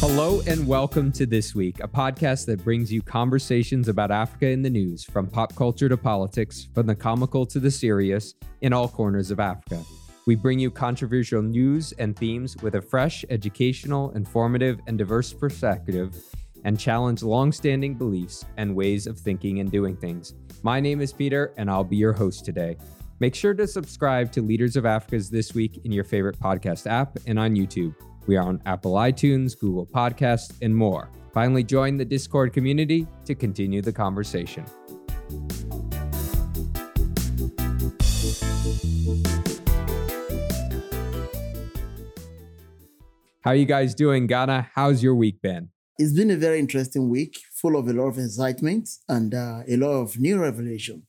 Hello and welcome to This Week, a podcast that brings you conversations about Africa in the news, from pop culture to politics, from the comical to the serious, in all corners of Africa. We bring you controversial news and themes with a fresh, educational, informative, and diverse perspective, and challenge long-standing beliefs and ways of thinking and doing things. My name is Peter, and I'll be your host today. Make sure to subscribe to Leaders of Africa's This Week in your favorite podcast app and on YouTube. We are on Apple iTunes, Google Podcasts, and more. Finally, join the Discord community to continue the conversation. How are you guys doing, Ghana? How's your week been? It's been a very interesting week, full of a lot of excitement and uh, a lot of new revelation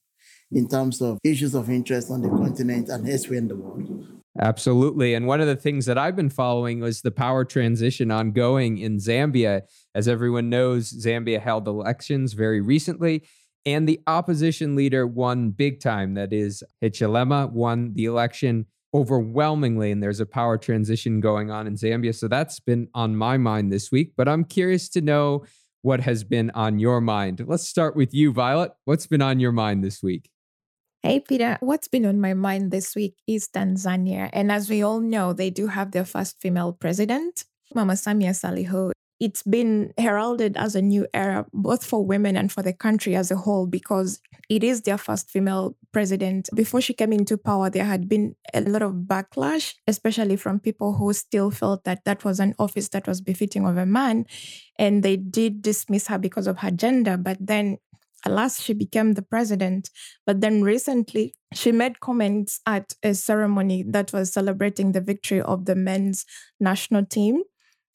in terms of issues of interest on the continent and elsewhere in the world. Absolutely. And one of the things that I've been following was the power transition ongoing in Zambia. As everyone knows, Zambia held elections very recently, and the opposition leader won big time. That is, Hichilema won the election overwhelmingly, and there's a power transition going on in Zambia. So that's been on my mind this week. But I'm curious to know what has been on your mind. Let's start with you, Violet. What's been on your mind this week? Hey, Peter. What's been on my mind this week is Tanzania. And as we all know, they do have their first female president, Mama Samia Suluhu. It's been heralded as a new era, both for women and for the country as a whole, because it is their first female president. Before she came into power, there had been a lot of backlash, especially from people who still felt that that was an office that was befitting of a man. And they did dismiss her because of her gender. But then alas, she became the president. But then recently, she made comments at a ceremony that was celebrating the victory of the men's national team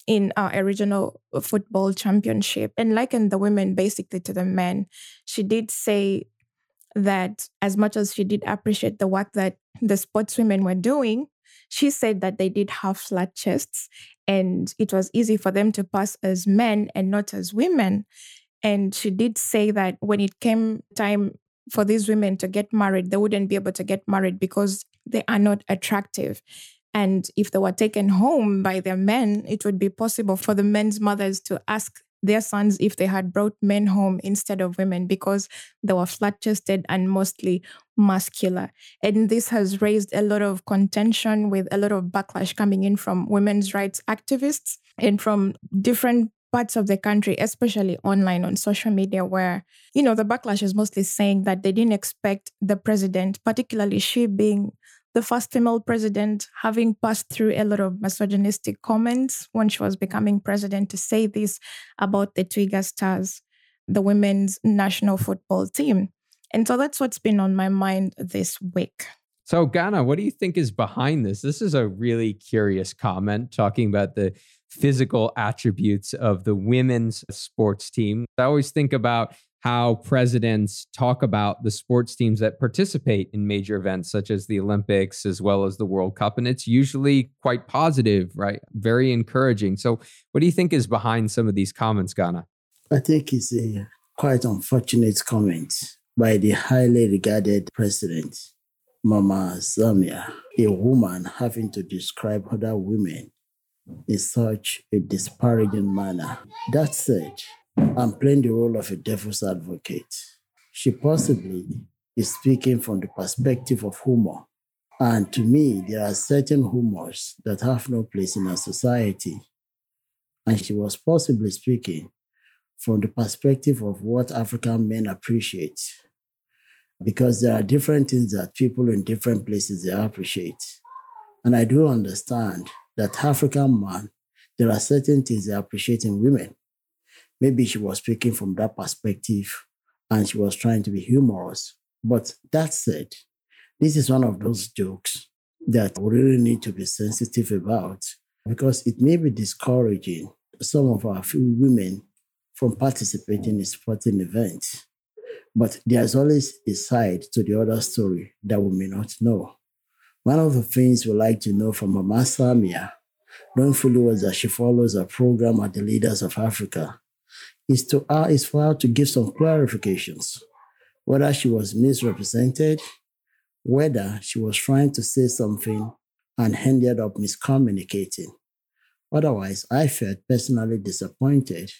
in uh, a regional football championship and likened the women basically to the men. She did say that as much as she did appreciate the work that the sportswomen were doing, she said that they did have flat chests and it was easy for them to pass as men and not as women. And she did say that when it came time for these women to get married, they wouldn't be able to get married because they are not attractive. And if they were taken home by their men, it would be possible for the men's mothers to ask their sons if they had brought men home instead of women because they were flat chested and mostly muscular. And this has raised a lot of contention with a lot of backlash coming in from women's rights activists and from different parts of the country, especially online on social media, where, you know, the backlash is mostly saying that they didn't expect the president, particularly she being the first female president, having passed through a lot of misogynistic comments when she was becoming president, to say this about the Twiga Stars, the women's national football team. And so that's what's been on my mind this week. So, Ghana, what do you think is behind this? This is a really curious comment talking about the physical attributes of the women's sports team. I always think about how presidents talk about the sports teams that participate in major events such as the Olympics as well as the World Cup. And it's usually quite positive, right? Very encouraging. So, what do you think is behind some of these comments, Ghana? I think it's a quite unfortunate comment by the highly regarded president, Mama Samia, a woman having to describe other women in such a disparaging manner. That said, I'm playing the role of a devil's advocate. She possibly is speaking from the perspective of humor. And to me, there are certain humors that have no place in our society. And she was possibly speaking from the perspective of what African men appreciate. Because there are different things that people in different places they appreciate. And I do understand that African man, there are certain things they appreciate in women. Maybe she was speaking from that perspective and she was trying to be humorous. But that said, this is one of those jokes that we really need to be sensitive about because it may be discouraging some of our few women from participating in sporting events. But there's always a side to the other story that we may not know. One of the things we like to know from Mama Samia, knowing fully well that she follows a program at the Leaders of Africa, is, to, uh, is for her to give some clarifications, whether she was misrepresented, whether she was trying to say something and ended up miscommunicating. Otherwise, I felt personally disappointed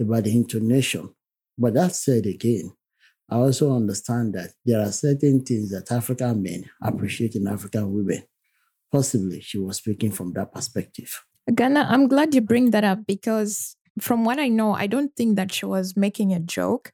about the intonation. But that said again, I also understand that there are certain things that African men appreciate in African women. Possibly she was speaking from that perspective. Ghana, I'm glad you bring that up because from what I know, I don't think that she was making a joke.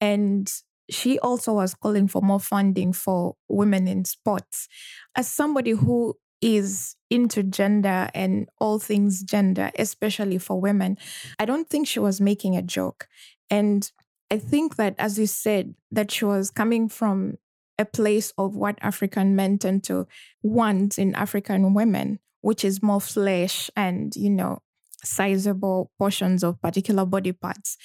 And she also was calling for more funding for women in sports. As somebody who is into gender and all things gender, especially for women, I don't think she was making a joke. And I think that, as you said, that she was coming from a place of what African men tend to want in African women, which is more flesh and, you know, sizable portions of particular body parts.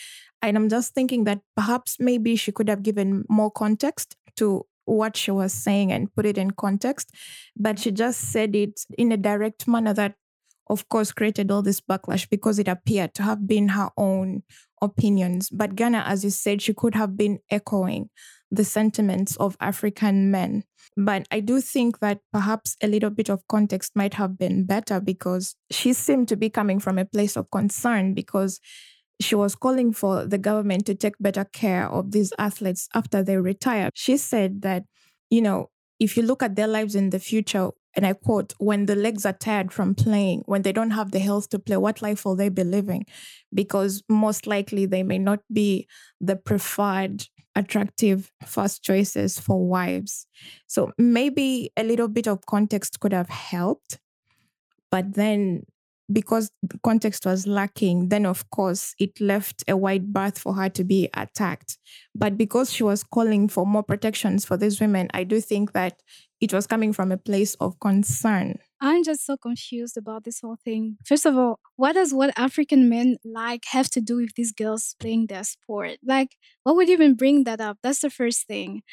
And I'm just thinking that perhaps maybe she could have given more context to what she was saying and put it in context, but she just said it in a direct manner that, of course, created all this backlash because it appeared to have been her own opinions. But Ghana, as you said, she could have been echoing the sentiments of African men. But I do think that perhaps a little bit of context might have been better because she seemed to be coming from a place of concern because she was calling for the government to take better care of these athletes after they retire. She said that, you know, if you look at their lives in the future, and I quote, when the legs are tired from playing, when they don't have the health to play, what life will they be living? Because most likely they may not be the preferred, attractive first choices for wives. So maybe a little bit of context could have helped. But then because the context was lacking, then of course it left a wide berth for her to be attacked. But because she was calling for more protections for these women, I do think that it was coming from a place of concern. I'm just so confused about this whole thing. First of all, what does what African men like have to do with these girls playing their sport? Like, what would even bring that up? That's the first thing.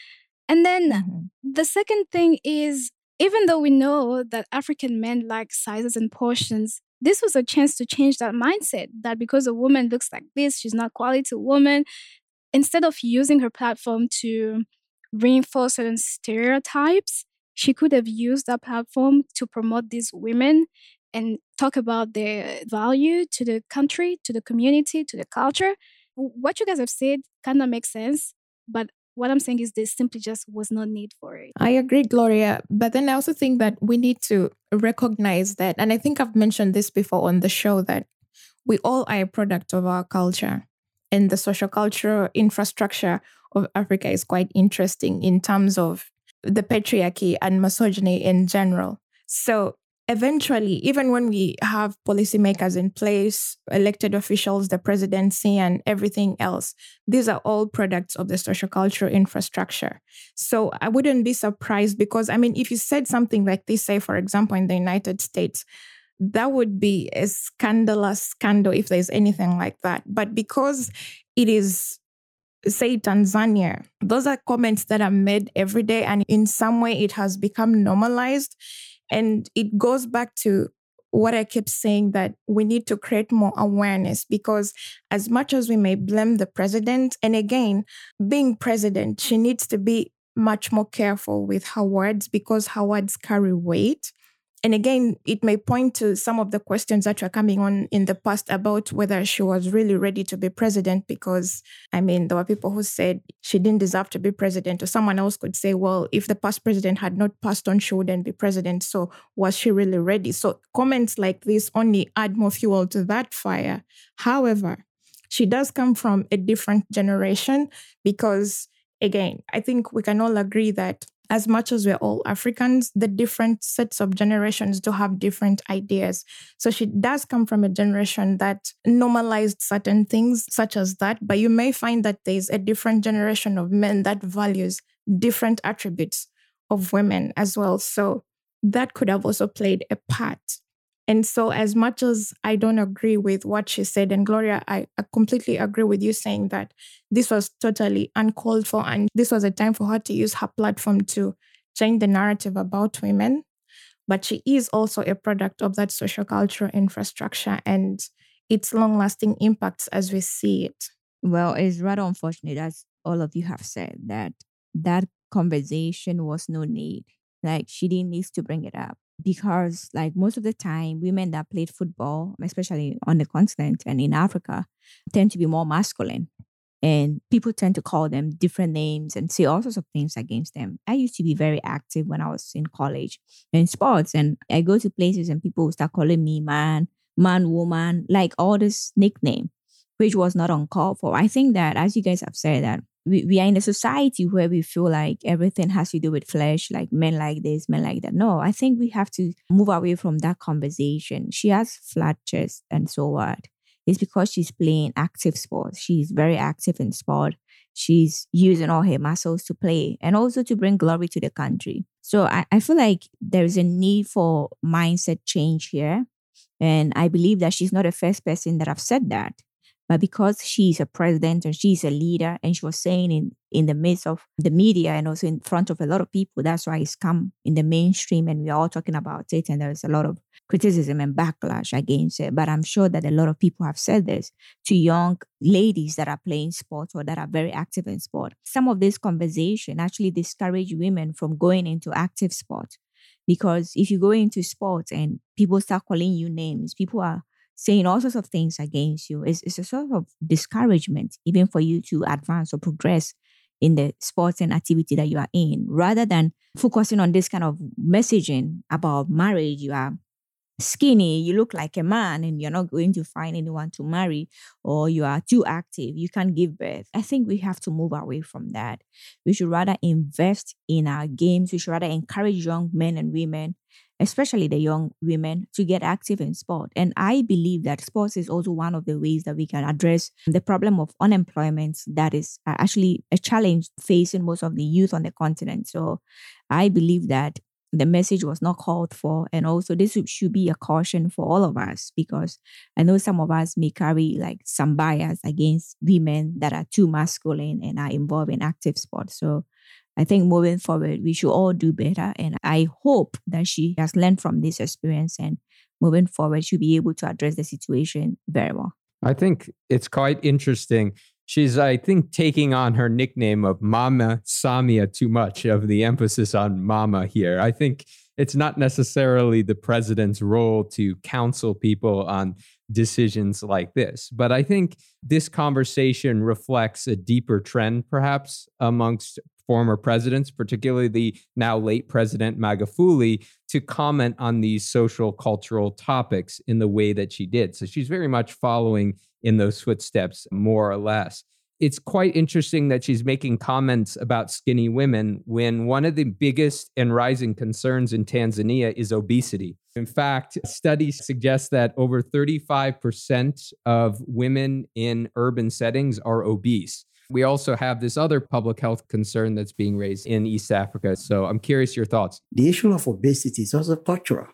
And then mm-hmm. the second thing is even though we know that African men like sizes and portions, this was a chance to change that mindset that because a woman looks like this, she's not quality woman. Instead of using her platform to reinforce certain stereotypes, she could have used that platform to promote these women and talk about their value to the country, to the community, to the culture. What you guys have said kind of makes sense, but what I'm saying is there simply just was no need for it. I agree, Gloria. But then I also think that we need to recognize that, and I think I've mentioned this before on the show, that we all are a product of our culture. And the social cultural infrastructure of Africa is quite interesting in terms of the patriarchy and misogyny in general. So eventually, even when we have policymakers in place, elected officials, the presidency, and everything else, these are all products of the social cultural infrastructure. So I wouldn't be surprised because, I mean, if you said something like this, say, for example, in the United States, that would be a scandalous scandal if there's anything like that. But because it is say Tanzania, those are comments that are made every day. And in some way, it has become normalized. And it goes back to what I keep saying that we need to create more awareness because, as much as we may blame the president, and again, being president, she needs to be much more careful with her words because her words carry weight. And again, it may point to some of the questions that were coming on in the past about whether she was really ready to be president. Because, I mean, there were people who said she didn't deserve to be president, or someone else could say, well, if the past president had not passed on, she wouldn't be president. So, was she really ready? So, comments like this only add more fuel to that fire. However, she does come from a different generation because, again, I think we can all agree that as much as we're all Africans, the different sets of generations do have different ideas. So she does come from a generation that normalized certain things, such as that. But you may find that there's a different generation of men that values different attributes of women as well. So that could have also played a part. And so, as much as I don't agree with what she said, and Gloria, I, I, completely agree with you saying that this was totally uncalled for. And this was a time for her to use her platform to change the narrative about women. But she is also a product of that social cultural infrastructure and its long lasting impacts as we see it. Well, it's rather unfortunate, as all of you have said, that that conversation was no need. Like she didn't need to bring it up because like most of the time women that played football especially on the continent and in africa tend to be more masculine. And people tend to call them different names and say all sorts of things against them. I used to be very active when i was in college in sports and i go to places and people start calling me man man woman like all this nickname which was not uncalled for. I think that as you guys have said that we, we are in a society where we feel like everything has to do with flesh, like men like this, men like that. No, I think we have to move away from that conversation. She has flat chest and so what? It's because she's playing active sports. She's very active in sport. She's using all her muscles to play and also to bring glory to the country. So I, I feel like there's a need for mindset change here. And I believe that she's not the first person that I've said that. But because she's a president and she's a leader, and she was saying in, in the midst of the media and also in front of a lot of people, that's why it's come in the mainstream and we're all talking about it. And there's a lot of criticism and backlash against it. But I'm sure that a lot of people have said this to young ladies that are playing sports or that are very active in sport. Some of this conversation actually discourage women from going into active sport. Because if you go into sports and people start calling you names, people are saying all sorts of things against you. It's, a sort of discouragement, even for you to advance or progress in the sports and activity that you are in, rather than focusing on this kind of messaging about marriage. You are skinny, you look like a man, and you're not going to find anyone to marry, or you are too active, you can't give birth. I think we have to move away from that. We should rather invest in our games. We should rather encourage young men and women especially the young women, to get active in sport. And I believe that sports is also one of the ways that we can address the problem of unemployment that is uh, actually a challenge facing most of the youth on the continent. So I believe that the message was not called for. And also, this should be a caution for all of us because I know some of us may carry like some bias against women that are too masculine and are involved in active sports. So I think moving forward, we should all do better. And I hope that she has learned from this experience and moving forward, she'll be able to address the situation very well. I think it's quite interesting. She's, I think, taking on her nickname of Mama Samia too much of the emphasis on Mama here. I think it's not necessarily the president's role to counsel people on decisions like this. But I think this conversation reflects a deeper trend, perhaps, amongst former presidents, particularly the now late president Magufuli, to comment on these social cultural topics in the way that she did. So she's very much following in those footsteps, more or less. It's quite interesting that she's making comments about skinny women when one of the biggest and rising concerns in Tanzania is obesity. In fact, studies suggest that over 35% of women in urban settings are obese. We also have this other public health concern that's being raised in East Africa. So I'm curious your thoughts. The issue of obesity is also cultural.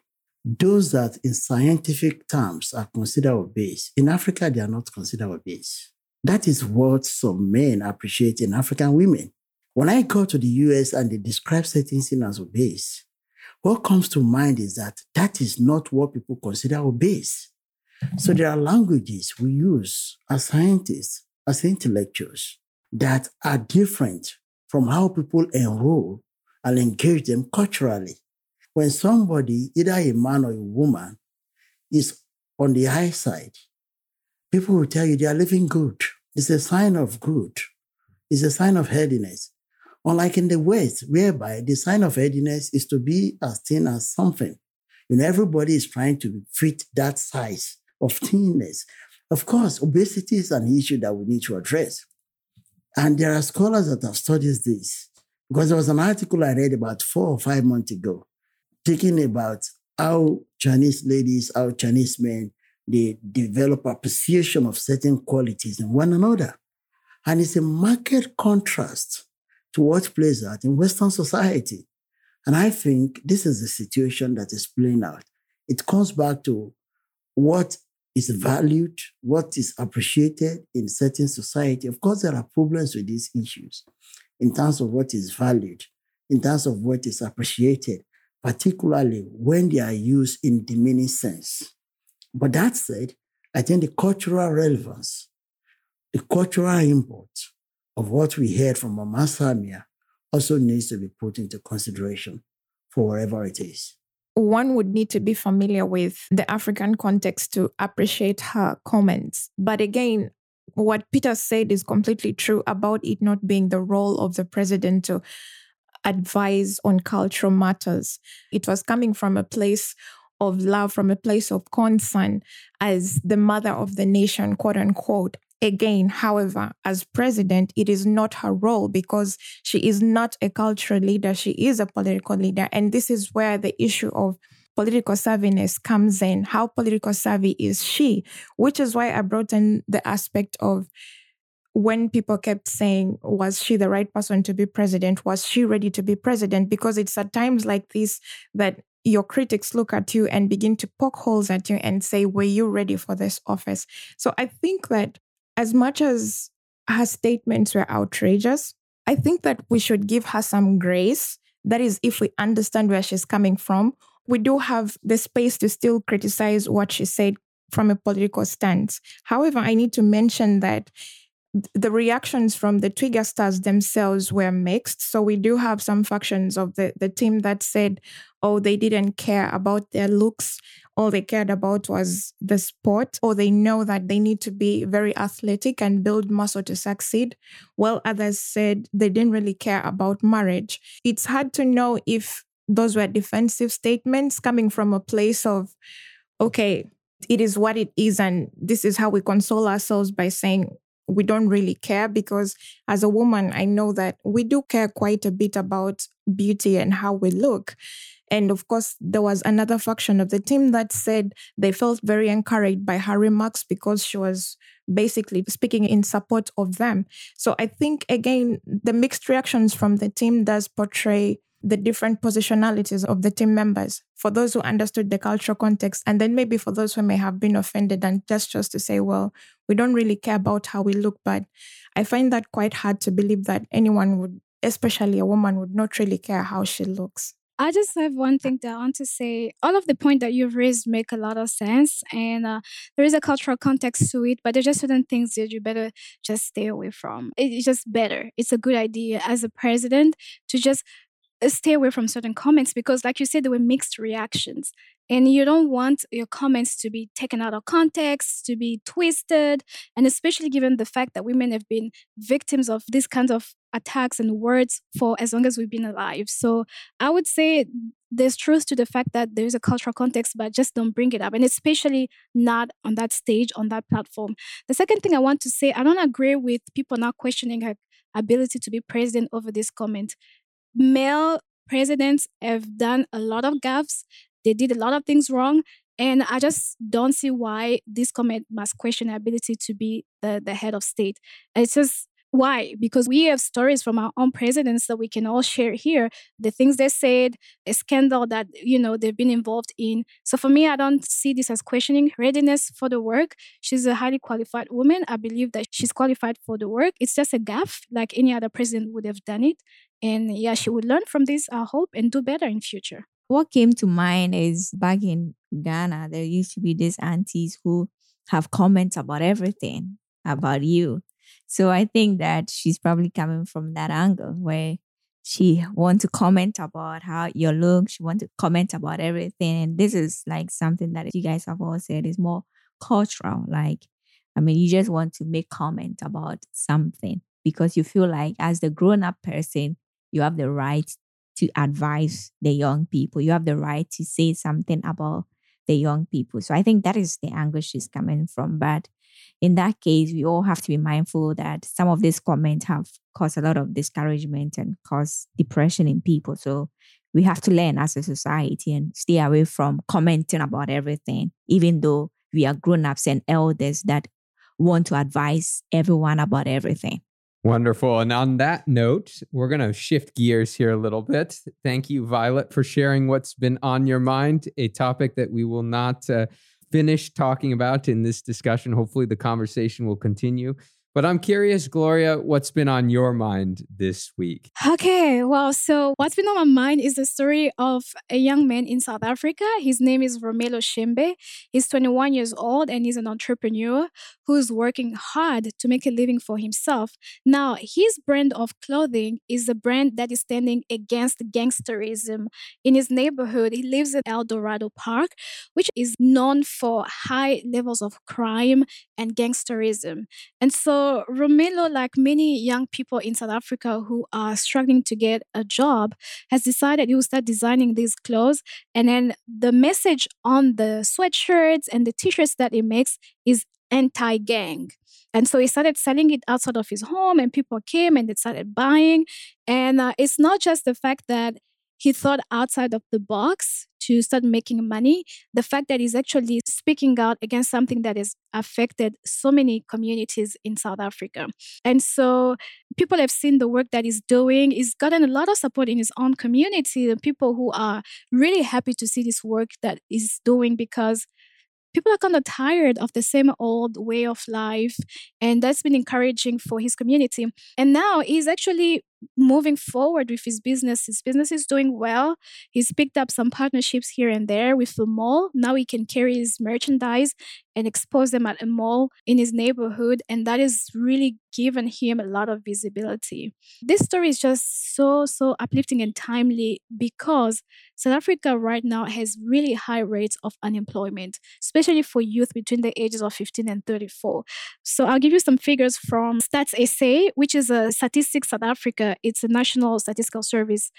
Those that in scientific terms are considered obese, in Africa, they are not considered obese. That is what some men appreciate in African women. When I go to the US and they describe certain things as obese, what comes to mind is that that is not what people consider obese. So there are languages we use as scientists, as intellectuals, that are different from how people enroll and engage them culturally. When somebody, either a man or a woman, is on the high side, people will tell you they are living good. It's a sign of good. It's a sign of healthiness. Unlike in the West, whereby the sign of healthiness is to be as thin as something. You know, everybody is trying to fit that size of thinness. Of course, obesity is an issue that we need to address. And there are scholars that have studied this because there was an article I read about four or five months ago, talking about how Chinese ladies, how Chinese men, they develop appreciation of certain qualities in one another. And it's a marked contrast to what plays out in Western society. And I think this is the situation that is playing out. It comes back to what is valued, what is appreciated in certain society. Of course, there are problems with these issues in terms of what is valued, in terms of what is appreciated, particularly when they are used in demeaning sense. But that said, I think the cultural relevance, the cultural import of what we heard from Mama Samia also needs to be put into consideration for wherever it is. One would need to be familiar with the African context to appreciate her comments. But again, what Peter said is completely true about it not being the role of the president to advise on cultural matters. It was coming from a place of love, from a place of concern as the mother of the nation, quote unquote. Again, however, as president, it is not her role because she is not a cultural leader. She is a political leader. And this is where the issue of political savviness comes in. How political savvy is she? Which is why I brought in the aspect of when people kept saying, was she the right person to be president? Was she ready to be president? Because it's at times like this that your critics look at you and begin to poke holes at you and say, Were you ready for this office? So I think that as much as her statements were outrageous, I think that we should give her some grace. That is, if we understand where she's coming from, we do have the space to still criticize what she said from a political stance. However, I need to mention that the reactions from the Twiga stars themselves were mixed. So we do have some factions of the, the team that said, oh, they didn't care about their looks. All they cared about was the sport, or they know that they need to be very athletic and build muscle to succeed. While others said they didn't really care about marriage. It's hard to know if those were defensive statements coming from a place of, okay, it is what it is, and this is how we console ourselves by saying, we don't really care because as a woman, I know that we do care quite a bit about beauty and how we look. And of course, there was another faction of the team that said they felt very encouraged by her remarks because she was basically speaking in support of them. So I think, again, the mixed reactions from the team does portray the different positionalities of the team members for those who understood the cultural context and then maybe for those who may have been offended and just chose to say well we don't really care about how we look but i find that quite hard to believe that anyone would especially a woman would not really care how she looks I just have one thing that I want to say. All of the point that you've raised make a lot of sense, and uh, there is a cultural context to it. But there's just certain things that you better just stay away from. It's just better. It's a good idea as a president to just uh, stay away from certain comments because like you said there were mixed reactions and you don't want your comments to be taken out of context to be twisted and especially given the fact that women have been victims of these kinds of attacks and words for as long as we've been alive so i would say there's truth to the fact that there's a cultural context but just don't bring it up and especially not on that stage on that platform the second thing i want to say i don't agree with people not questioning her ability to be president over this comment male presidents have done a lot of gaffes. They did a lot of things wrong. And I just don't see why this comment must question her ability to be the, the head of state. It's just why? Because we have stories from our own presidents that we can all share here. The things they said, a scandal that you know they've been involved in. So for me, I don't see this as questioning readiness for the work. She's a highly qualified woman. I believe that she's qualified for the work. It's just a gaffe, like any other president would have done it. And yeah, she would learn from this, I hope, and do better in future. What came to mind is back in Ghana, there used to be these aunties who have comments about everything about you. So I think that she's probably coming from that angle where she want to comment about how you look, she want to comment about everything. And this is like something that you guys have all said is more cultural. Like, I mean, you just want to make comment about something because you feel like as the grown up person, you have the right to advise the young people. You have the right to say something about the young people. So I think that is the angle she's coming from. But in that case, we all have to be mindful that some of these comments have caused a lot of discouragement and caused depression in people. So we have to learn as a society and stay away from commenting about everything, even though we are grown ups and elders that want to advise everyone about everything. Wonderful. And on that note, we're going to shift gears here a little bit. Thank you, Violet, for sharing what's been on your mind, a topic that we will not uh, finish talking about in this discussion. Hopefully, the conversation will continue. But I'm curious, Gloria, what's been on your mind this week? Okay, well, so what's been on my mind is the story of a young man in South Africa. His name is Romelo Shembe. He's 21 years old and he's an entrepreneur who's working hard to make a living for himself. Now, his brand of clothing is a brand that is standing against gangsterism. In his neighborhood, he lives in El Dorado Park, which is known for high levels of crime and gangsterism. And so Romelo, like many young people in South Africa who are struggling to get a job, has decided he will start designing these clothes. And then the message on the sweatshirts and the t-shirts that he makes is anti-gang. And so he started selling it outside of his home, and people came and they started buying. And uh, it's not just the fact that he thought outside of the box to start making money. The fact that he's actually speaking out against something that has affected so many communities in South Africa. And so people have seen the work that he's doing. He's gotten a lot of support in his own community, the people who are really happy to see this work that he's doing because people are kind of tired of the same old way of life and that's been encouraging for his community and now he's actually moving forward with his business. His business is doing well. He's picked up some partnerships here and there with the mall. Now he can carry his merchandise and expose them at a mall in his neighborhood. And that is really given him a lot of visibility. This story is just so, so uplifting and timely because South Africa right now has really high rates of unemployment, especially for youth between the ages of 15 and 34. So I'll give you some figures from Stats SA, which is a Statistics South Africa it's a national statistical service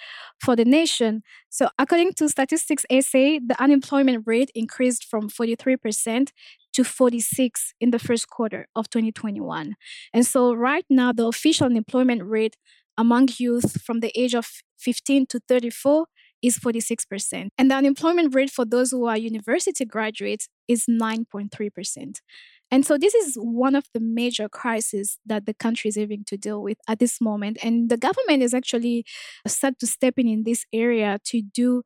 for the nation. So, according to Statistics SA, the unemployment rate increased from 43% to 46 in the first quarter of 2021. And so, right now, the official unemployment rate among youth from the age of 15 to 34 is 46%. And the unemployment rate for those who are university graduates is 9.3%. And so this is one of the major crises that the country is having to deal with at this moment. And the government is actually set to step in in this area to do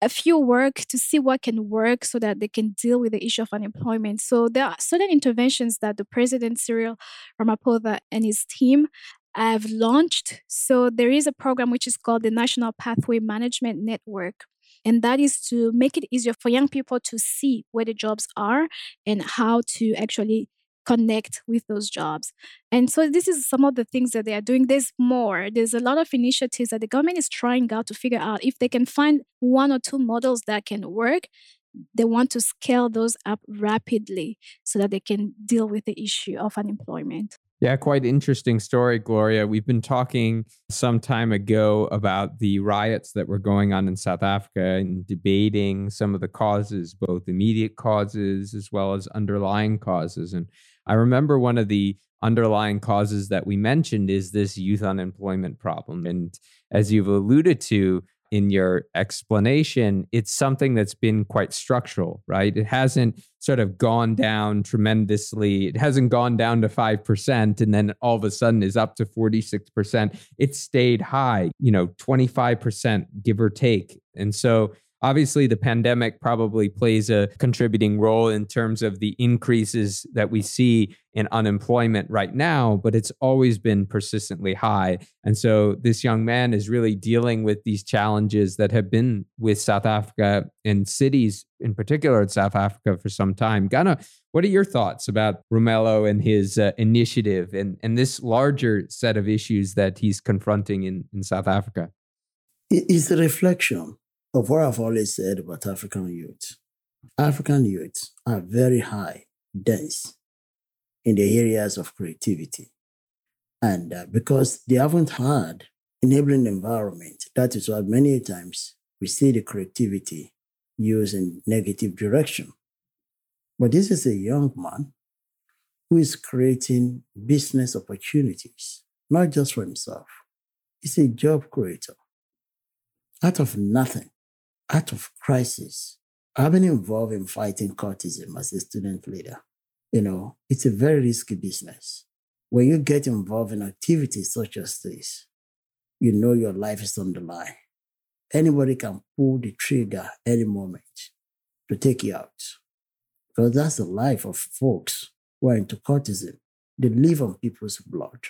a few work to see what can work so that they can deal with the issue of unemployment. So there are certain interventions that the President Cyril Ramaphosa and his team have launched. So there is a program which is called the National Pathway Management Network. And that is to make it easier for young people to see where the jobs are and how to actually connect with those jobs. And so this is some of the things that they are doing. There's more. There's a lot of initiatives that the government is trying out to figure out if they can find one or two models that can work. They want to scale those up rapidly so that they can deal with the issue of unemployment. Yeah, quite interesting story, Gloria. We've been talking some time ago about the riots that were going on in South Africa and debating some of the causes, both immediate causes as well as underlying causes. And I remember one of the underlying causes that we mentioned is this youth unemployment problem. And as you've alluded to, in your explanation, it's something that's been quite structural, right? It hasn't sort of gone down tremendously. It hasn't gone down to 5% and then all of a sudden is up to 46%. It stayed high, you know, 25%, give or take. And so Obviously, the pandemic probably plays a contributing role in terms of the increases that we see in unemployment right now, but it's always been persistently high. And so this young man is really dealing with these challenges that have been with South Africa and cities in particular in South Africa for some time. Ghana, what are your thoughts about Romelo and his uh, initiative and, and this larger set of issues that he's confronting in, in South Africa? It's a reflection of what I've always said about African youth. African youth are very high, dense in the areas of creativity. And uh, because they haven't had enabling environment, that is why many times we see the creativity used in negative direction. But this is a young man who is creating business opportunities, not just for himself. He's a job creator out of nothing out of crisis, I've been involved in fighting cultism as a student leader. You know, it's a very risky business. When you get involved in activities such as this, you know your life is on the line. Anybody can pull the trigger any moment to take you out. Because that's the life of folks who are into cultism. They live on people's blood.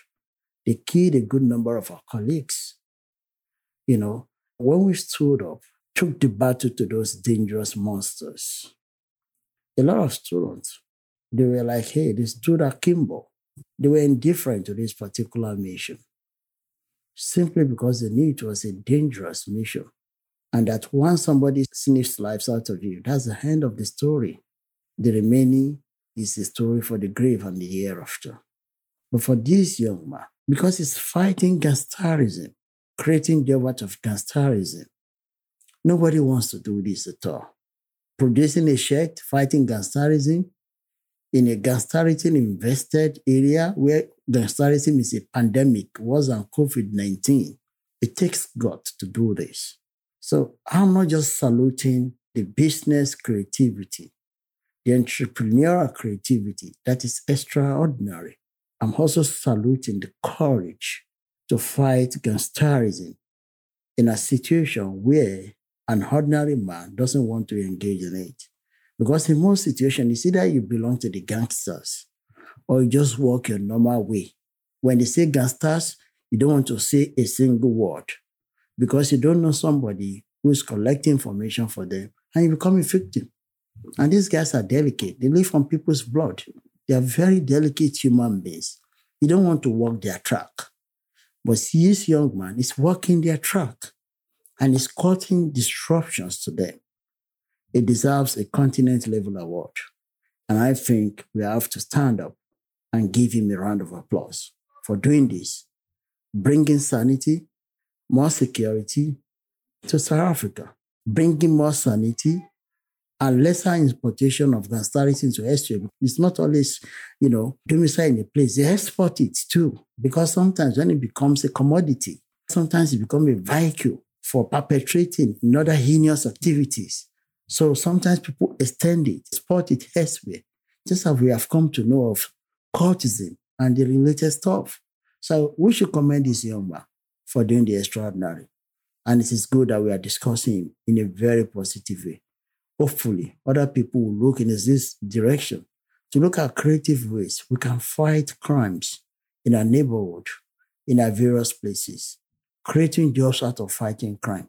They killed a good number of our colleagues. You know, when we stood up, took the battle to those dangerous monsters, a lot of students, they were like, hey, they stood akimbo. They were indifferent to this particular mission simply because they knew it was a dangerous mission. And that once somebody sniffs lives out of you, that's the end of the story. The remaining is a story for the grave and the hereafter. But for this young man, because he's fighting gangsterism, creating the world of gangsterism, nobody wants to do this at all. Producing a shirt, fighting gangsterism, in a gangsterism invested area where gangsterism is a pandemic, was on COVID 19. It takes God to do this. So I'm not just saluting the business creativity, the entrepreneurial creativity that is extraordinary. I'm also saluting the courage to fight gangsterism in a situation where an ordinary man doesn't want to engage in it. Because in most situations, it's either you belong to the gangsters or you just walk your normal way. When they say gangsters, you don't want to say a single word because you don't know somebody who's collecting information for them and you become a victim. And these guys are delicate. They live on people's blood. They are very delicate human beings. You don't want to walk their track. But this young man is walking their track and is causing disruptions to them it deserves a continent level award. And I think we have to stand up and give him a round of applause for doing this, bringing sanity, more security to South Africa, bringing more sanity and lesser importation of gangsterism into Australia. It's not always, you know, domicile in a place. They export it too, because sometimes when it becomes a commodity, sometimes it becomes a vehicle for perpetrating in other heinous activities. So sometimes people extend it, spot it elsewhere, just as we have come to know of cultism and the related stuff. So we should commend this young man for doing the extraordinary. And it is good that we are discussing in a very positive way. Hopefully, other people will look in this direction to look at creative ways we can fight crimes in our neighborhood, in our various places, creating jobs out of fighting crime,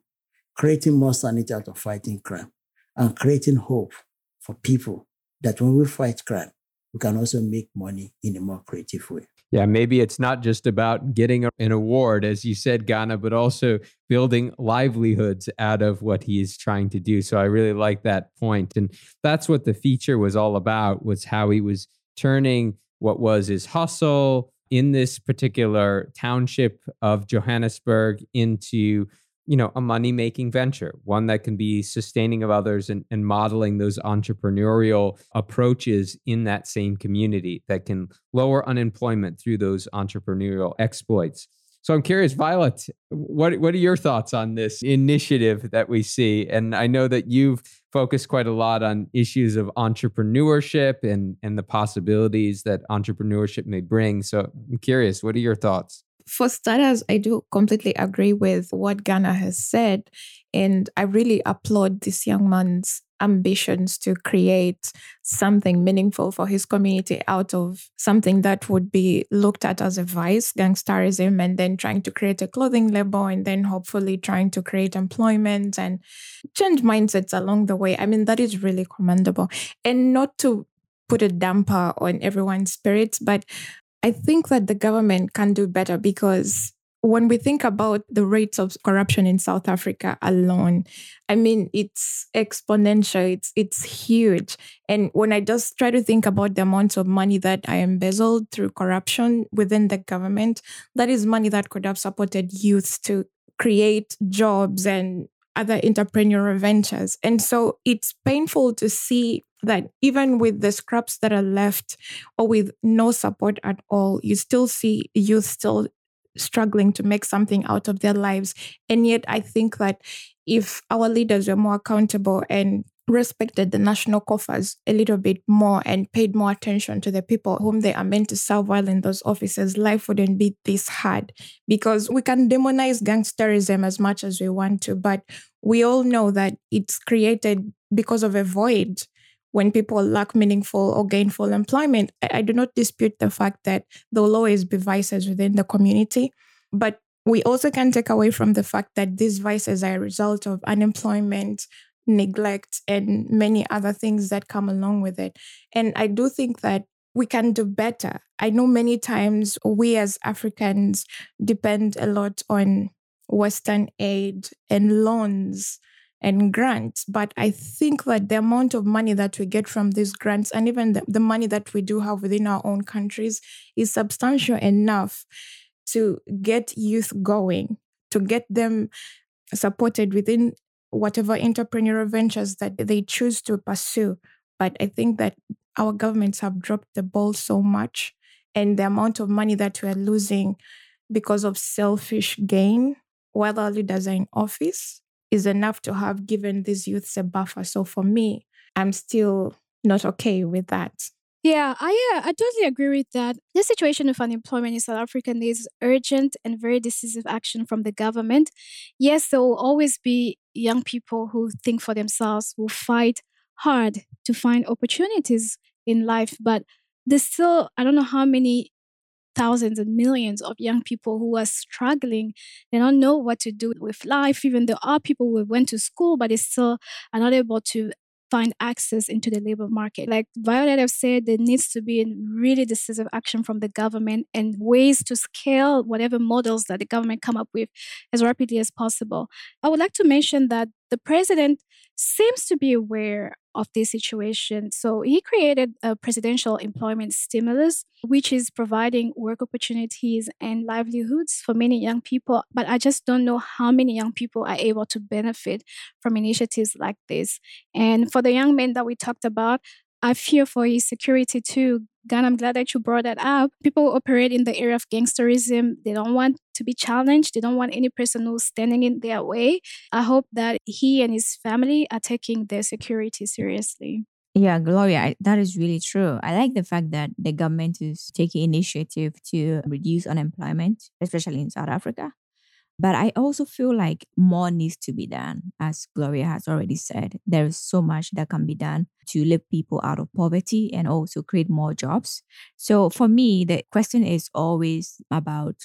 creating more sanity out of fighting crime, and creating hope for people that when we fight crime, we can also make money in a more creative way. Yeah, maybe it's not just about getting an award, as you said, Ghana, but also building livelihoods out of what he is trying to do. So I really like that point. And that's what the feature was all about, was how he was turning what was his hustle in this particular township of Johannesburg into you know a money making venture one that can be sustaining of others and, and modeling those entrepreneurial approaches in that same community that can lower unemployment through those entrepreneurial exploits. So i'm curious violet what what are your thoughts on this initiative that we see? And i know that you've focused quite a lot on issues of entrepreneurship and and the possibilities that entrepreneurship may bring so i'm curious what are your thoughts for starters, I do completely agree with what Ghana has said. And I really applaud this young man's ambitions to create something meaningful for his community out of something that would be looked at as a vice, gangsterism, and then trying to create a clothing label and then hopefully trying to create employment and change mindsets along the way. I mean, that is really commendable. And not to put a damper on everyone's spirits, but I think that the government can do better because when we think about the rates of corruption in South Africa alone, I mean it's exponential. It's it's huge. And when I just try to think about the amounts of money that I embezzled through corruption within the government, that is money that could have supported youth to create jobs and other entrepreneurial ventures. And so it's painful to see that even with the scraps that are left or with no support at all, you still see youth still struggling to make something out of their lives. And yet, I think that if our leaders were more accountable and respected the national coffers a little bit more and paid more attention to the people whom they are meant to serve while in those offices, life wouldn't be this hard. Because we can demonize gangsterism as much as we want to, but we all know that it's created because of a void when people lack meaningful or gainful employment. I, I do not dispute the fact that there will always be vices within the community, but we also can take away from the fact that these vices are a result of unemployment, neglect, and many other things that come along with it. And I do think that we can do better. I know many times we as Africans depend a lot on Western aid and loans and grants. But I think that the amount of money that we get from these grants and even the, the money that we do have within our own countries is substantial enough to get youth going, to get them supported within whatever entrepreneurial ventures that they choose to pursue. But I think that our governments have dropped the ball so much, and the amount of money that we're losing because of selfish gain while our leaders are in office is enough to have given these youths a buffer. So for me, I'm still not okay with that. Yeah, I uh, I totally agree with that. The situation of unemployment in South Africa needs urgent and very decisive action from the government. Yes, there will always be young people who think for themselves, who fight hard to find opportunities in life, but there's still I don't know how many thousands and millions of young people who are struggling. They don't know what to do with life. Even there are people who went to school, but they still are not able to find access into the labor market. Like Violet have said, there needs to be really decisive action from the government and ways to scale whatever models that the government come up with as rapidly as possible. I would like to mention that the president seems to be aware of this situation. So he created a presidential employment stimulus, which is providing work opportunities and livelihoods for many young people. But I just don't know how many young people are able to benefit from initiatives like this. And for the young men that we talked about, I fear for his security too. God, I'm glad that you brought that up. People operate in the area of gangsterism. They don't want to be challenged. They don't want any person who's standing in their way. I hope that he and his family are taking their security seriously. Yeah, Gloria, that is really true. I like the fact that the government is taking initiative to reduce unemployment, especially in South Africa. But I also feel like more needs to be done. As Gloria has already said, there is so much that can be done to lift people out of poverty and also create more jobs. So for me, the question is always about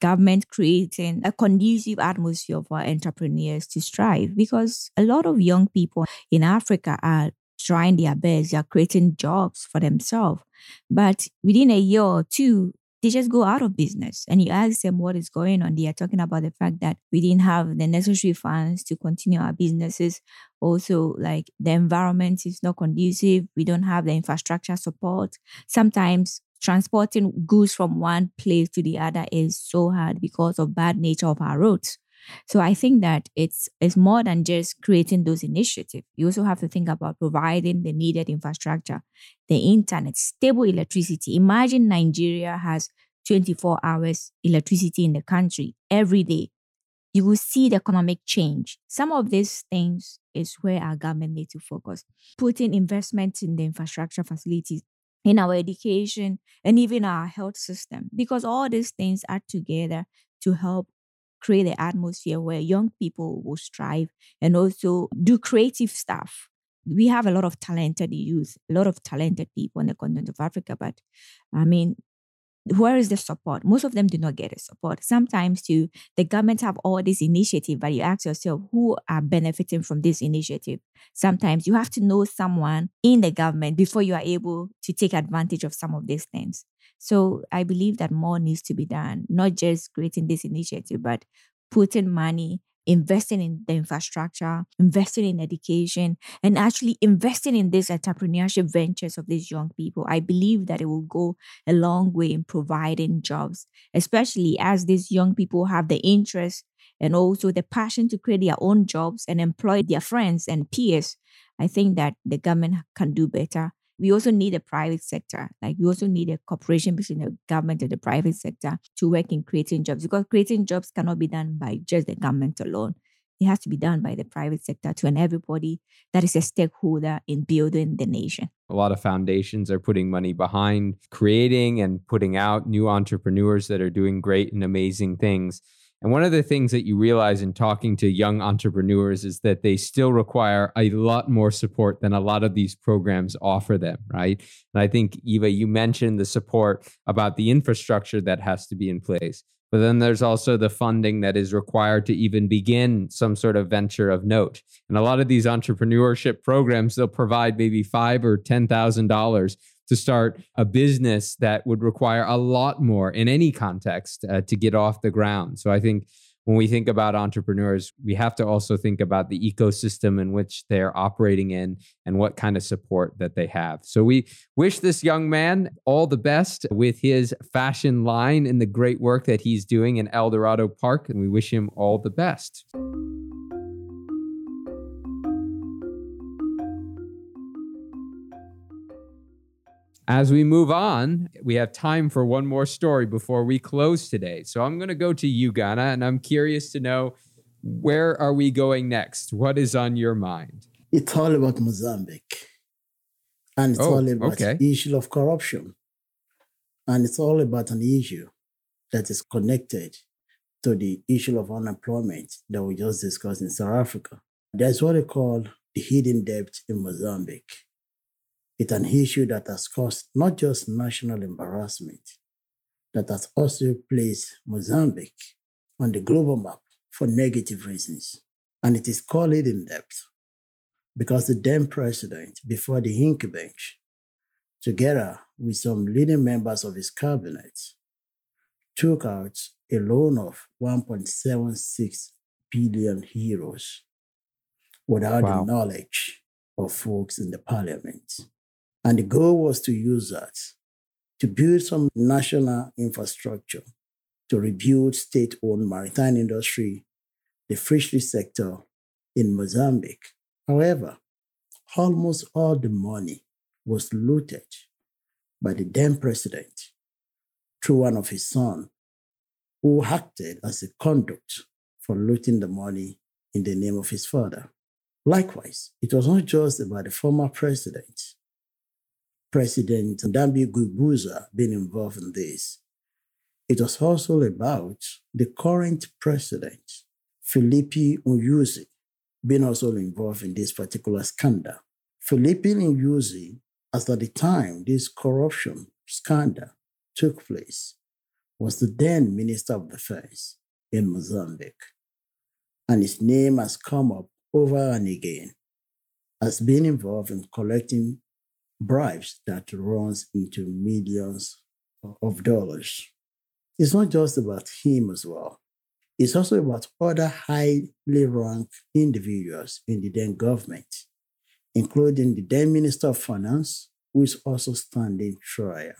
government creating a conducive atmosphere for entrepreneurs to strive because a lot of young people in Africa are trying their best, they are creating jobs for themselves. But within a year or two, they just go out of business. And you ask them what is going on. They are talking about the fact that we didn't have the necessary funds to continue our businesses. Also, like the environment is not conducive. We don't have the infrastructure support. Sometimes transporting goods from one place to the other is so hard because of bad nature of our roads. So I think that it's it's more than just creating those initiatives. You also have to think about providing the needed infrastructure, the internet, stable electricity. Imagine Nigeria has 24 hours electricity in the country every day. You will see the economic change. Some of these things is where our government needs to focus. Putting investment in the infrastructure facilities, in our education, and even our health system, because all these things are together to help create an atmosphere where young people will strive and also do creative stuff. We have a lot of talented youth, a lot of talented people in the continent of Africa, but I mean, where is the support? Most of them do not get a support. Sometimes too, the government have all this initiative, but you ask yourself who are benefiting from this initiative. Sometimes you have to know someone in the government before you are able to take advantage of some of these things. So I believe that more needs to be done, not just creating this initiative, but putting money, investing in the infrastructure, investing in education, and actually investing in these entrepreneurship ventures of these young people. I believe that it will go a long way in providing jobs, especially as these young people have the interest and also the passion to create their own jobs and employ their friends and peers. I think that the government can do better we also need a private sector. Like we also need a cooperation between the government and the private sector to work in creating jobs because creating jobs cannot be done by just the government alone. It has to be done by the private sector to and everybody that is a stakeholder in building the nation. A lot of foundations are putting money behind creating and putting out new entrepreneurs that are doing great and amazing things. And one of the things that you realize in talking to young entrepreneurs is that they still require a lot more support than a lot of these programs offer them, right? And I think, Eva, you mentioned the support about the infrastructure that has to be in place. But then there's also the funding that is required to even begin some sort of venture of note. And a lot of these entrepreneurship programs, they'll provide maybe five or ten thousand dollars to start a business that would require a lot more in any context uh, to get off the ground. So I think when we think about entrepreneurs, we have to also think about the ecosystem in which they're operating in and what kind of support that they have. So we wish this young man all the best with his fashion line and the great work that he's doing in Eldorado Park, and we wish him all the best. As we move on, we have time for one more story before we close today. So I'm going to go to you, Ghana, and I'm curious to know where are we going next? What is on your mind? It's all about Mozambique. And it's Oh, all about okay. the issue of corruption. And it's all about an issue that is connected to the issue of unemployment that we just discussed in South Africa. That's what they call the hidden debt in Mozambique. It's an issue that has caused not just national embarrassment, that has also placed Mozambique on the global map for negative reasons. And it is called in debt because the then president, before the Hinky bench, together with some leading members of his cabinet, took out a loan of 1.76 billion euros without Wow. the knowledge of folks in the parliament. And the goal was to use that to build some national infrastructure to rebuild state owned maritime industry, the fisheries sector in Mozambique. However, almost all the money was looted by the then president through one of his sons, who acted as a conduit for looting the money in the name of his father. Likewise, it was not just about the former president, President Ndambi Guebuza, being involved in this. It was also about the current president, Filipe Nyusi, being also involved in this particular scandal. Filipe Nyusi, as at the time this corruption scandal took place, was the then Minister of Defense in Mozambique. And his name has come up over and again as being involved in collecting bribes that runs into millions of dollars. It's not just about him as well. It's also about other highly ranked individuals in the then government, including the then Minister of Finance, who is also standing trial.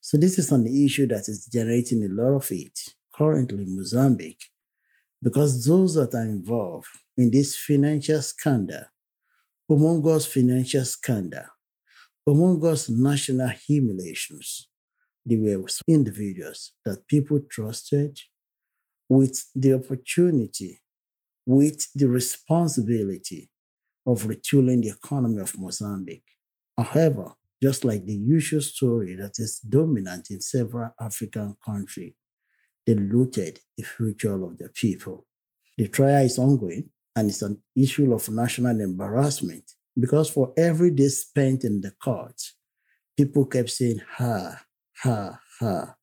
So this is an issue that is generating a lot of heat currently in Mozambique, because those that are involved in this financial scandal, among us financial scandal, among us national humiliations, they were individuals that people trusted with the opportunity, with the responsibility of retooling the economy of Mozambique. However, just like the usual story that is dominant in several African countries, they looted the future of the people. The trial is ongoing and it's an issue of national embarrassment because for every day spent in the court, people kept saying, ha, ha, ha.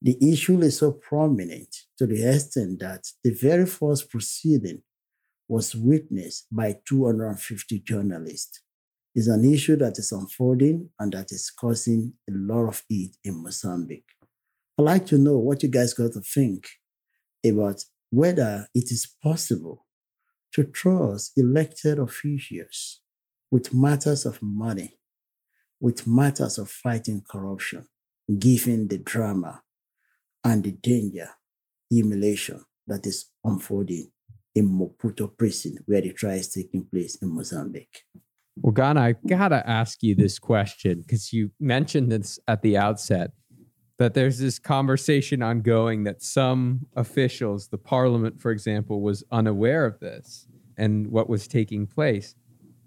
The issue is so prominent to the extent that the very first proceeding was witnessed by 250 journalists. It's an issue that is unfolding and that is causing a lot of heat in Mozambique. I'd like to know what you guys got to think about whether it is possible to trust elected officials with matters of money, with matters of fighting corruption, given the drama and the danger, humiliation that is unfolding in Maputo prison, where the trial is taking place in Mozambique. Well, Ghana, I gotta ask you this question because you mentioned this at the outset that there's this conversation ongoing that some officials, the parliament, for example, was unaware of this and what was taking place.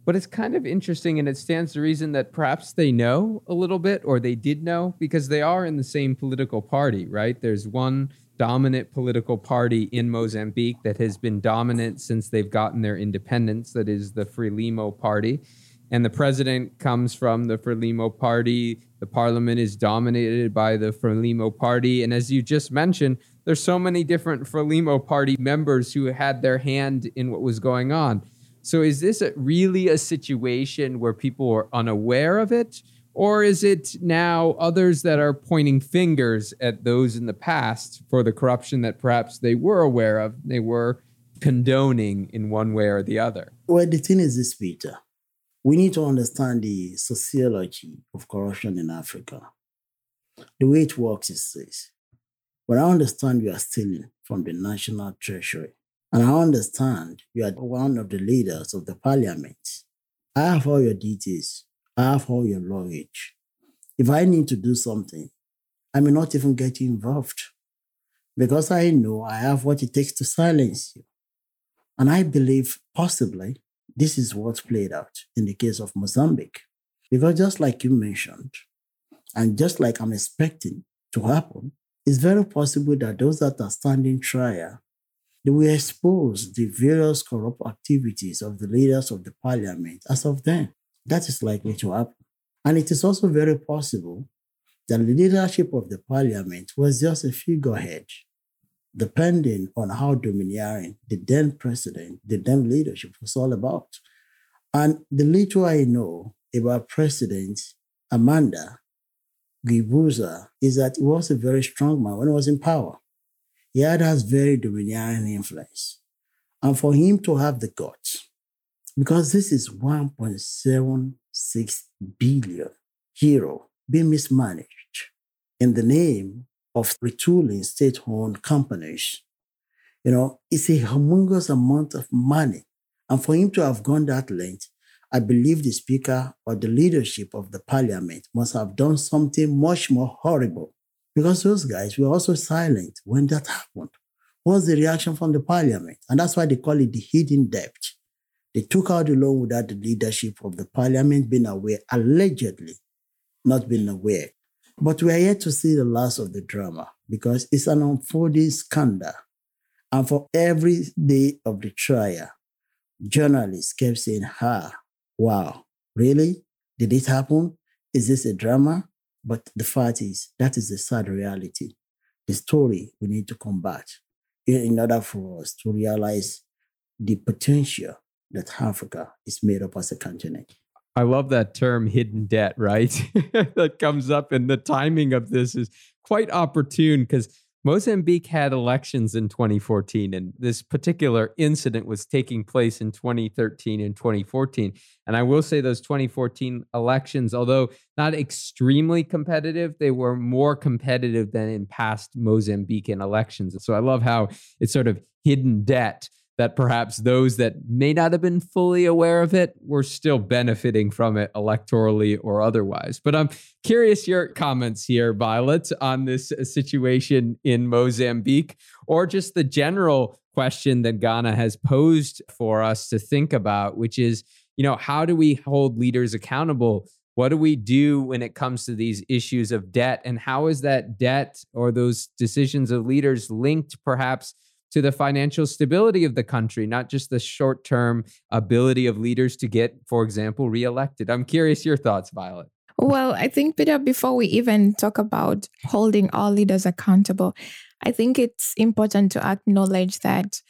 But it's kind of interesting, and it stands to reason that perhaps they know a little bit or they did know because they are in the same political party, right? There's one dominant political party in Mozambique that has been dominant since they've gotten their independence, that is the Frelimo party. And the president comes from the Frelimo party. The parliament is dominated by the Frelimo party. And as you just mentioned, there's so many different Frelimo party members who had their hand in what was going on. So is this a, really a situation where people are unaware of it? Or is it now others that are pointing fingers at those in the past for the corruption that perhaps they were aware of, they were condoning in one way or the other? Well, the thing is this, Peter. We need to understand the sociology of corruption in Africa. The way it works is this. When I understand you are stealing from the national treasury, and I understand you are one of the leaders of the parliament, I have all your details I have all your luggage. If I need to do something, I may not even get involved because I know I have what it takes to silence you. And I believe possibly this is what played out in the case of Mozambique. Because just like you mentioned, and just like I'm expecting to happen, it's very possible that those that are standing trial, they will expose the various corrupt activities of the leaders of the parliament as of then. That is likely to happen. And it is also very possible that the leadership of the parliament was just a figurehead, depending on how domineering the then president, the then leadership was all about. And the little I know about President Armando Guebuza is that he was a very strong man when he was in power. He had has very domineering influence. And for him to have the guts because this is 1.76 billion euro being mismanaged in the name of retooling state-owned companies. You know, it's a humongous amount of money. And for him to have gone that length, I believe the speaker or the leadership of the parliament must have done something much more horrible because those guys were also silent when that happened. What was the reaction from the parliament? And that's why they call it the hidden debt. They took out the loan without the leadership of the parliament being aware, allegedly not being aware. But we are yet to see the last of the drama because it's an unfolding scandal. And for every day of the trial, journalists kept saying, Ha, wow, really? Did it happen? Is this a drama? But the fact is, that is the sad reality. The story we need to combat in order for us to realize the potential that Africa is made up as a continent. I love that term hidden debt, right? that comes up, and the timing of this is quite opportune because Mozambique had elections in 2014, and this particular incident was taking place in 2013 and 2014. And I will say those 2014 elections, although not extremely competitive, they were more competitive than in past Mozambican elections. So I love how it's sort of hidden debt that perhaps those that may not have been fully aware of it were still benefiting from it electorally or otherwise. But I'm curious your comments here, Violet, on this uh, situation in Mozambique, or just the general question that Ghana has posed for us to think about, which is, you know, how do we hold leaders accountable? What do we do when it comes to these issues of debt? And how is that debt or those decisions of leaders linked perhaps to the financial stability of the country, not just the short term ability of leaders to get, for example, reelected. I'm curious your thoughts, Violet. Well, I think, Peter, before we even talk about holding all leaders accountable, I think it's important to acknowledge that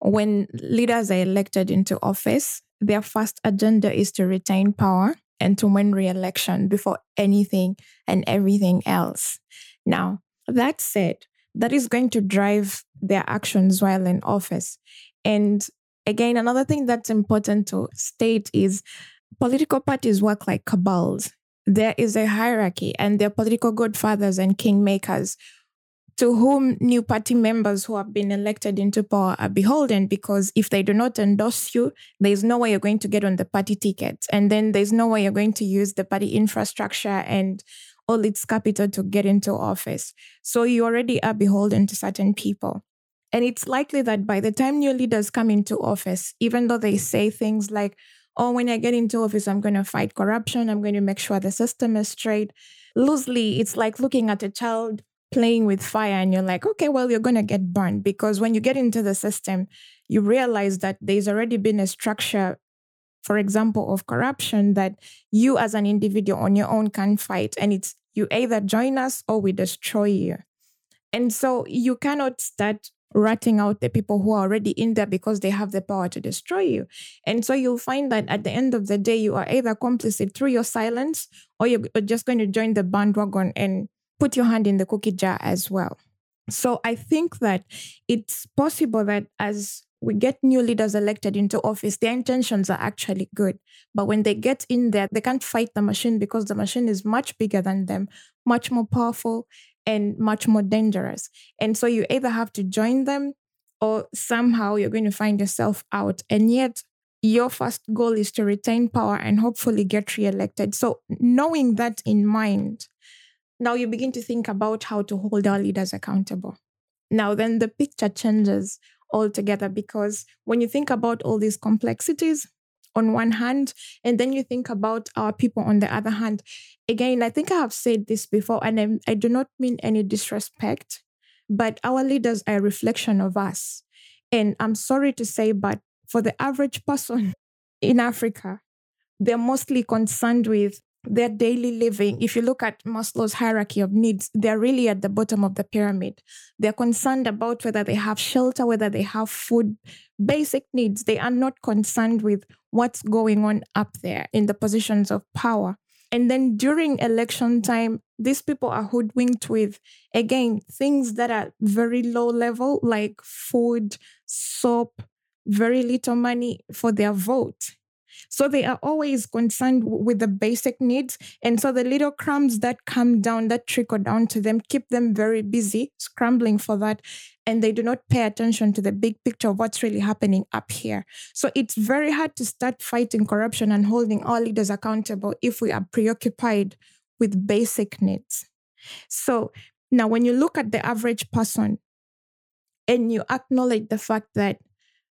when leaders are elected into office, their first agenda is to retain power and to win re election before anything and everything else. Now, that said, that is going to drive their actions while in office. And again, another thing that's important to state is political parties work like cabals. There is a hierarchy, and they're political godfathers and kingmakers to whom new party members who have been elected into power are beholden because if they do not endorse you, there's no way you're going to get on the party ticket. And then there's no way you're going to use the party infrastructure and all its capital to get into office. So you already are beholden to certain people. And it's likely that by the time new leaders come into office, even though they say things like, oh, when I get into office, I'm going to fight corruption, I'm going to make sure the system is straight. Loosely, it's like looking at a child playing with fire and you're like, okay, well, you're going to get burned because when you get into the system, you realize that there's already been a structure, for example, of corruption that you as an individual on your own can fight. And it's you either join us or we destroy you. And so you cannot start ratting out the people who are already in there because they have the power to destroy you. And so you'll find that at the end of the day, you are either complicit through your silence or you're just going to join the bandwagon and put your hand in the cookie jar as well. So I think that it's possible that as we get new leaders elected into office, their intentions are actually good. But when they get in there, they can't fight the machine because the machine is much bigger than them, much more powerful, and much more dangerous. And so you either have to join them or somehow you're going to find yourself out. And yet, your first goal is to retain power and hopefully get reelected. So, knowing that in mind, now you begin to think about how to hold our leaders accountable. Now, then the picture changes altogether because when you think about all these complexities, on one hand, and then you think about our people on the other hand. Again, I think I have said this before, and I, I do not mean any disrespect, but our leaders are a reflection of us. And I'm sorry to say, but for the average person in Africa, they're mostly concerned with their daily living, if you look at Maslow's hierarchy of needs, they're really at the bottom of the pyramid. They're concerned about whether they have shelter, whether they have food, basic needs. They are not concerned with what's going on up there in the positions of power. And then during election time, these people are hoodwinked with, again, things that are very low level, like food, soap, very little money for their vote. So they are always concerned with the basic needs. And so the little crumbs that come down, that trickle down to them, keep them very busy, scrambling for that. And they do not pay attention to the big picture of what's really happening up here. So it's very hard to start fighting corruption and holding our leaders accountable if we are preoccupied with basic needs. So now, when you look at the average person and you acknowledge the fact that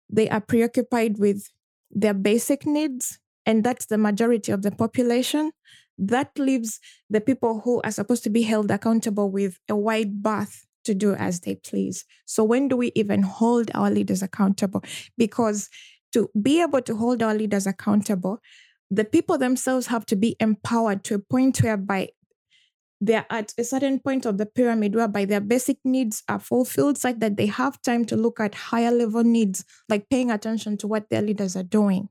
they are preoccupied with their basic needs, and that's the majority of the population, that leaves the people who are supposed to be held accountable with a wide berth to do as they please. So, when do we even hold our leaders accountable? Because to be able to hold our leaders accountable, the people themselves have to be empowered to a point whereby they're at a certain point of the pyramid whereby their basic needs are fulfilled such that they have time to look at higher level needs, like paying attention to what their leaders are doing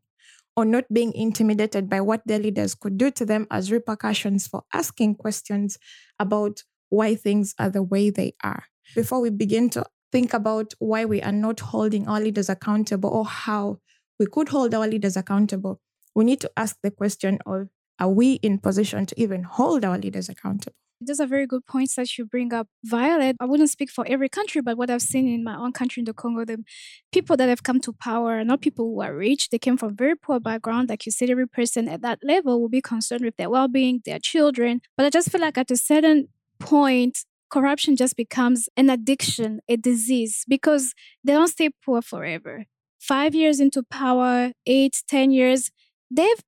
or not being intimidated by what their leaders could do to them as repercussions for asking questions about why things are the way they are. Before we begin to think about why we are not holding our leaders accountable or how we could hold our leaders accountable, we need to ask the question of are we in position to even hold our leaders accountable? Those are very good points that you bring up, Violet. I wouldn't speak for every country, but what I've seen in my own country, in the Congo, the people that have come to power are not people who are rich. They came from very poor background. Like you said, every person at that level will be concerned with their well-being, their children. But I just feel like at a certain point, corruption just becomes an addiction, a disease, because they don't stay poor forever. Five years into power, eight, ten years, they've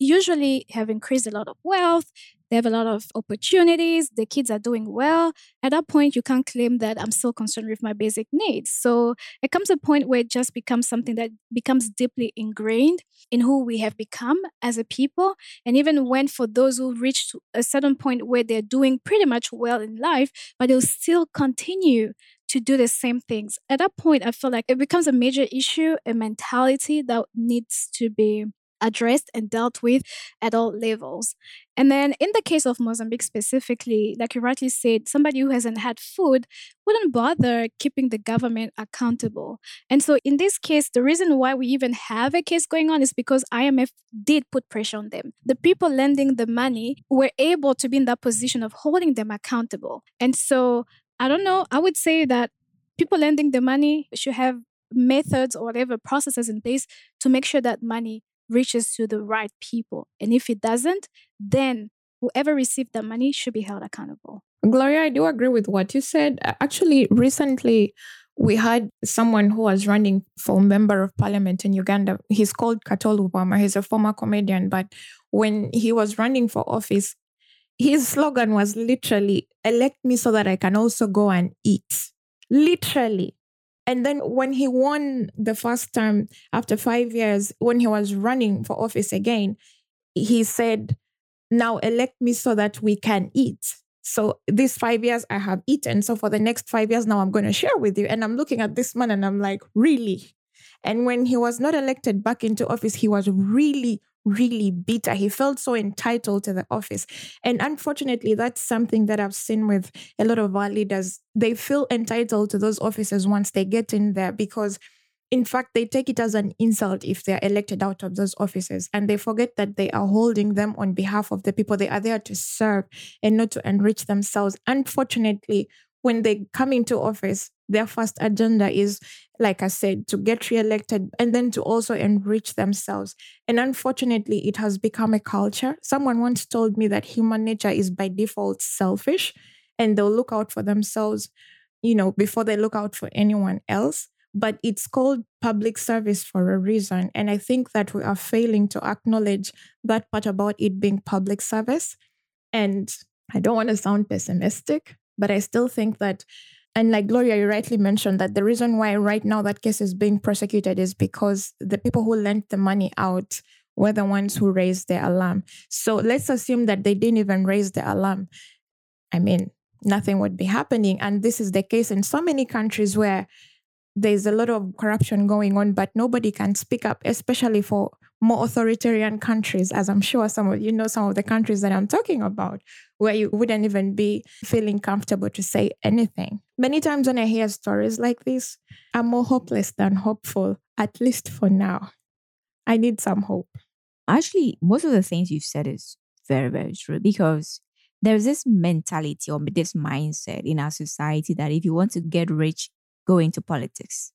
usually have increased a lot of wealth. They have a lot of opportunities. The kids are doing well. At that point, you can't claim that I'm still concerned with my basic needs. So it comes a point where it just becomes something that becomes deeply ingrained in who we have become as a people. And even when for those who reach a certain point where they're doing pretty much well in life, but they'll still continue to do the same things. At that point, I feel like it becomes a major issue, a mentality that needs to be addressed and dealt with at all levels. And then in the case of Mozambique specifically, like you rightly said, somebody who hasn't had food wouldn't bother keeping the government accountable. And so in this case, the reason why we even have a case going on is because IMF did put pressure on them. The people lending the money were able to be in that position of holding them accountable. And so I don't know, I would say that people lending the money should have methods or whatever processes in place to make sure that money reaches to the right people. And if it doesn't, then whoever received the money should be held accountable. Gloria, I do agree with what you said. Actually, recently we had someone who was running for member of parliament in Uganda. He's called Kato Lubwama. He's a former comedian, but when he was running for office, his slogan was literally elect me so that I can also go and eat. Literally. And then when he won the first time after five years, when he was running for office again, he said, Now elect me so that we can eat. So these five years I have eaten. So for the next five years now, I'm going to share with you. And I'm looking at this man and I'm like, Really? And when he was not elected back into office, he was really, really bitter. He felt so entitled to the office. And unfortunately, that's something that I've seen with a lot of our leaders. They feel entitled to those offices once they get in there because in fact, they take it as an insult if they're elected out of those offices and they forget that they are holding them on behalf of the people. They are there to serve and not to enrich themselves. Unfortunately, when they come into office, their first agenda is, like I said, to get reelected and then to also enrich themselves. And unfortunately, it has become a culture. Someone once told me that human nature is by default selfish and they'll look out for themselves, you know, before they look out for anyone else. But it's called public service for a reason. And I think that we are failing to acknowledge that part about it being public service. And I don't want to sound pessimistic, but I still think that, and like Gloria, you rightly mentioned that the reason why right now that case is being prosecuted is because the people who lent the money out were the ones who raised the alarm. So let's assume that they didn't even raise the alarm. I mean, nothing would be happening. And this is the case in so many countries where there's a lot of corruption going on, but nobody can speak up, especially for more authoritarian countries, as I'm sure some of you know some of the countries that I'm talking about, where you wouldn't even be feeling comfortable to say anything. Many times when I hear stories like this, I'm more hopeless than hopeful, at least for now. I need some hope. Actually, most of the things you've said is very, very true because there's this mentality or this mindset in our society that if you want to get rich, go into politics.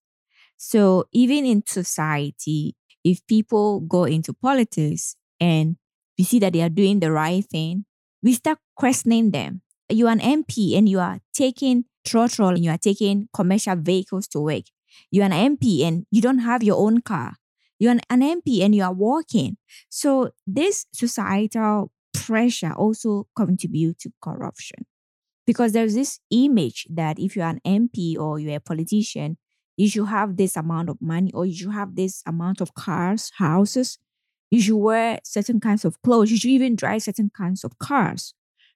So even in society, if people go into politics and we see that they are doing the right thing, we start questioning them. You're an MP and you are taking trotro and you are taking commercial vehicles to work. You're an MP and you don't have your own car. You're an, an MP and you are walking. So this societal pressure also contribute to corruption because there's this image that if you're an MP or you're a politician, you should have this amount of money or you should have this amount of cars, houses. You should wear certain kinds of clothes. You should even drive certain kinds of cars.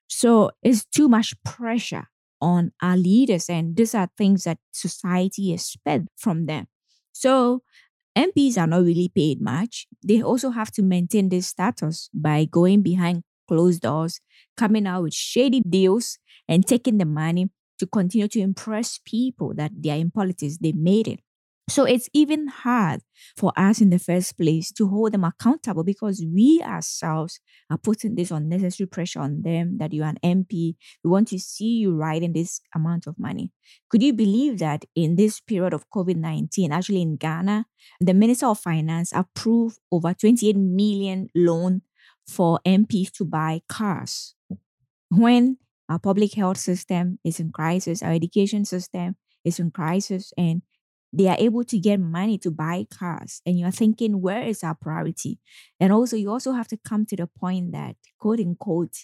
So it's too much pressure on our leaders. And these are things that society expect from them. So MPs are not really paid much. They also have to maintain this status by going behind closed doors, coming out with shady deals, and taking the money to continue to impress people that they are in politics, they made it. So it's even hard for us in the first place to hold them accountable because we ourselves are putting this unnecessary pressure on them that you're an MP. We want to see you writing this amount of money. Could you believe that in this period of COVID 19, actually in Ghana, the Minister of Finance approved over 28 million loan for MPs to buy cars? When our public health system is in crisis. Our education system is in crisis. And they are able to get money to buy cars. And you're thinking, where is our priority? And also, you also have to come to the point that, quote unquote,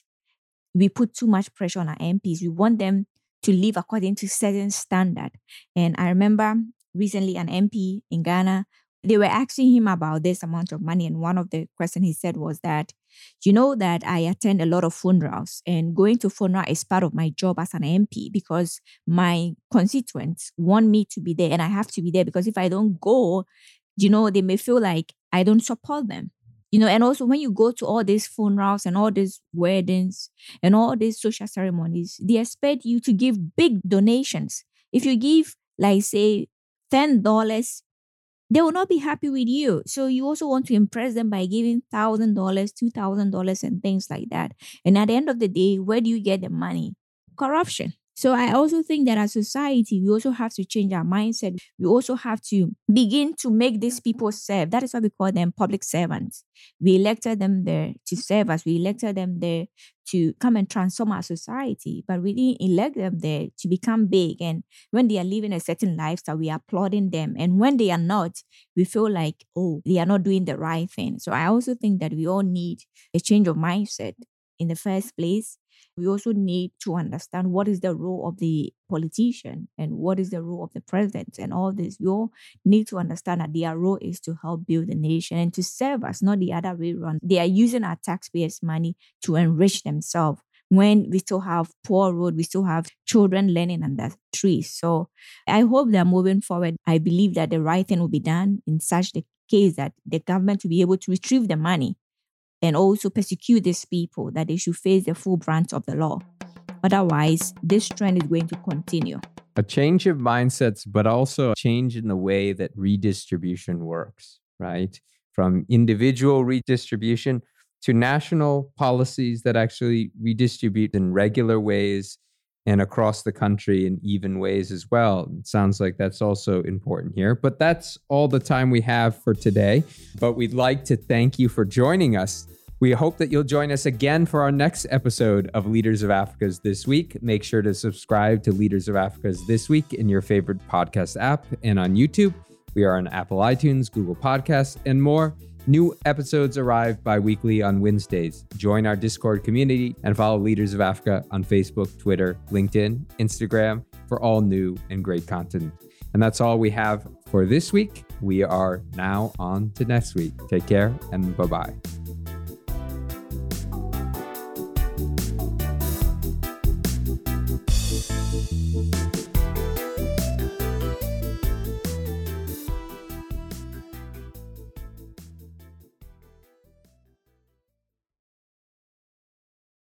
we put too much pressure on our MPs. We want them to live according to certain standard. And I remember recently an MP in Ghana they were asking him about this amount of money. And one of the questions he said was that, you know, that I attend a lot of funerals and going to funeral is part of my job as an MP because my constituents want me to be there and I have to be there because if I don't go, you know, they may feel like I don't support them. You know, and also when you go to all these funerals and all these weddings and all these social ceremonies, they expect you to give big donations. If you give, like, say, $10 they will not be happy with you. So you also want to impress them by giving thousand dollars, two thousand dollars, and things like that. And at the end of the day, where do you get the money? Corruption. So I also think that as society, we also have to change our mindset. We also have to begin to make these people serve. That is why we call them public servants. We elected them there to serve us. We elected them there to come and transform our society, but we didn't elect them there to become big. And when they are living a certain lifestyle, we are applauding them. And when they are not, we feel like, oh, they are not doing the right thing. So I also think that we all need a change of mindset in the first place. We also need to understand what is the role of the politician and what is the role of the president and all this. We all need to understand that their role is to help build the nation and to serve us, not the other way around. They are using our taxpayers' money to enrich themselves when we still have poor road, we still have children learning under trees. So I hope that moving forward, I believe that the right thing will be done in such the case that the government will be able to retrieve the money and also persecute these people, that they should face the full brunt of the law. Otherwise, this trend is going to continue. A change of mindsets, but also a change in the way that redistribution works, right? From individual redistribution to national policies that actually redistribute in regular ways and across the country in even ways as well. It sounds like that's also important here. But that's all the time we have for today. But we'd like to thank you for joining us. We hope that you'll join us again for our next episode of Leaders of Africa's This Week. Make sure to subscribe to Leaders of Africa's This Week in your favorite podcast app and on YouTube. We are on Apple iTunes, Google Podcasts, and more. New episodes arrive bi weekly on Wednesdays. Join our Discord community and follow Leaders of Africa on Facebook, Twitter, LinkedIn, Instagram for all new and great content. And that's all we have for this week. We are now on to next week. Take care and bye bye.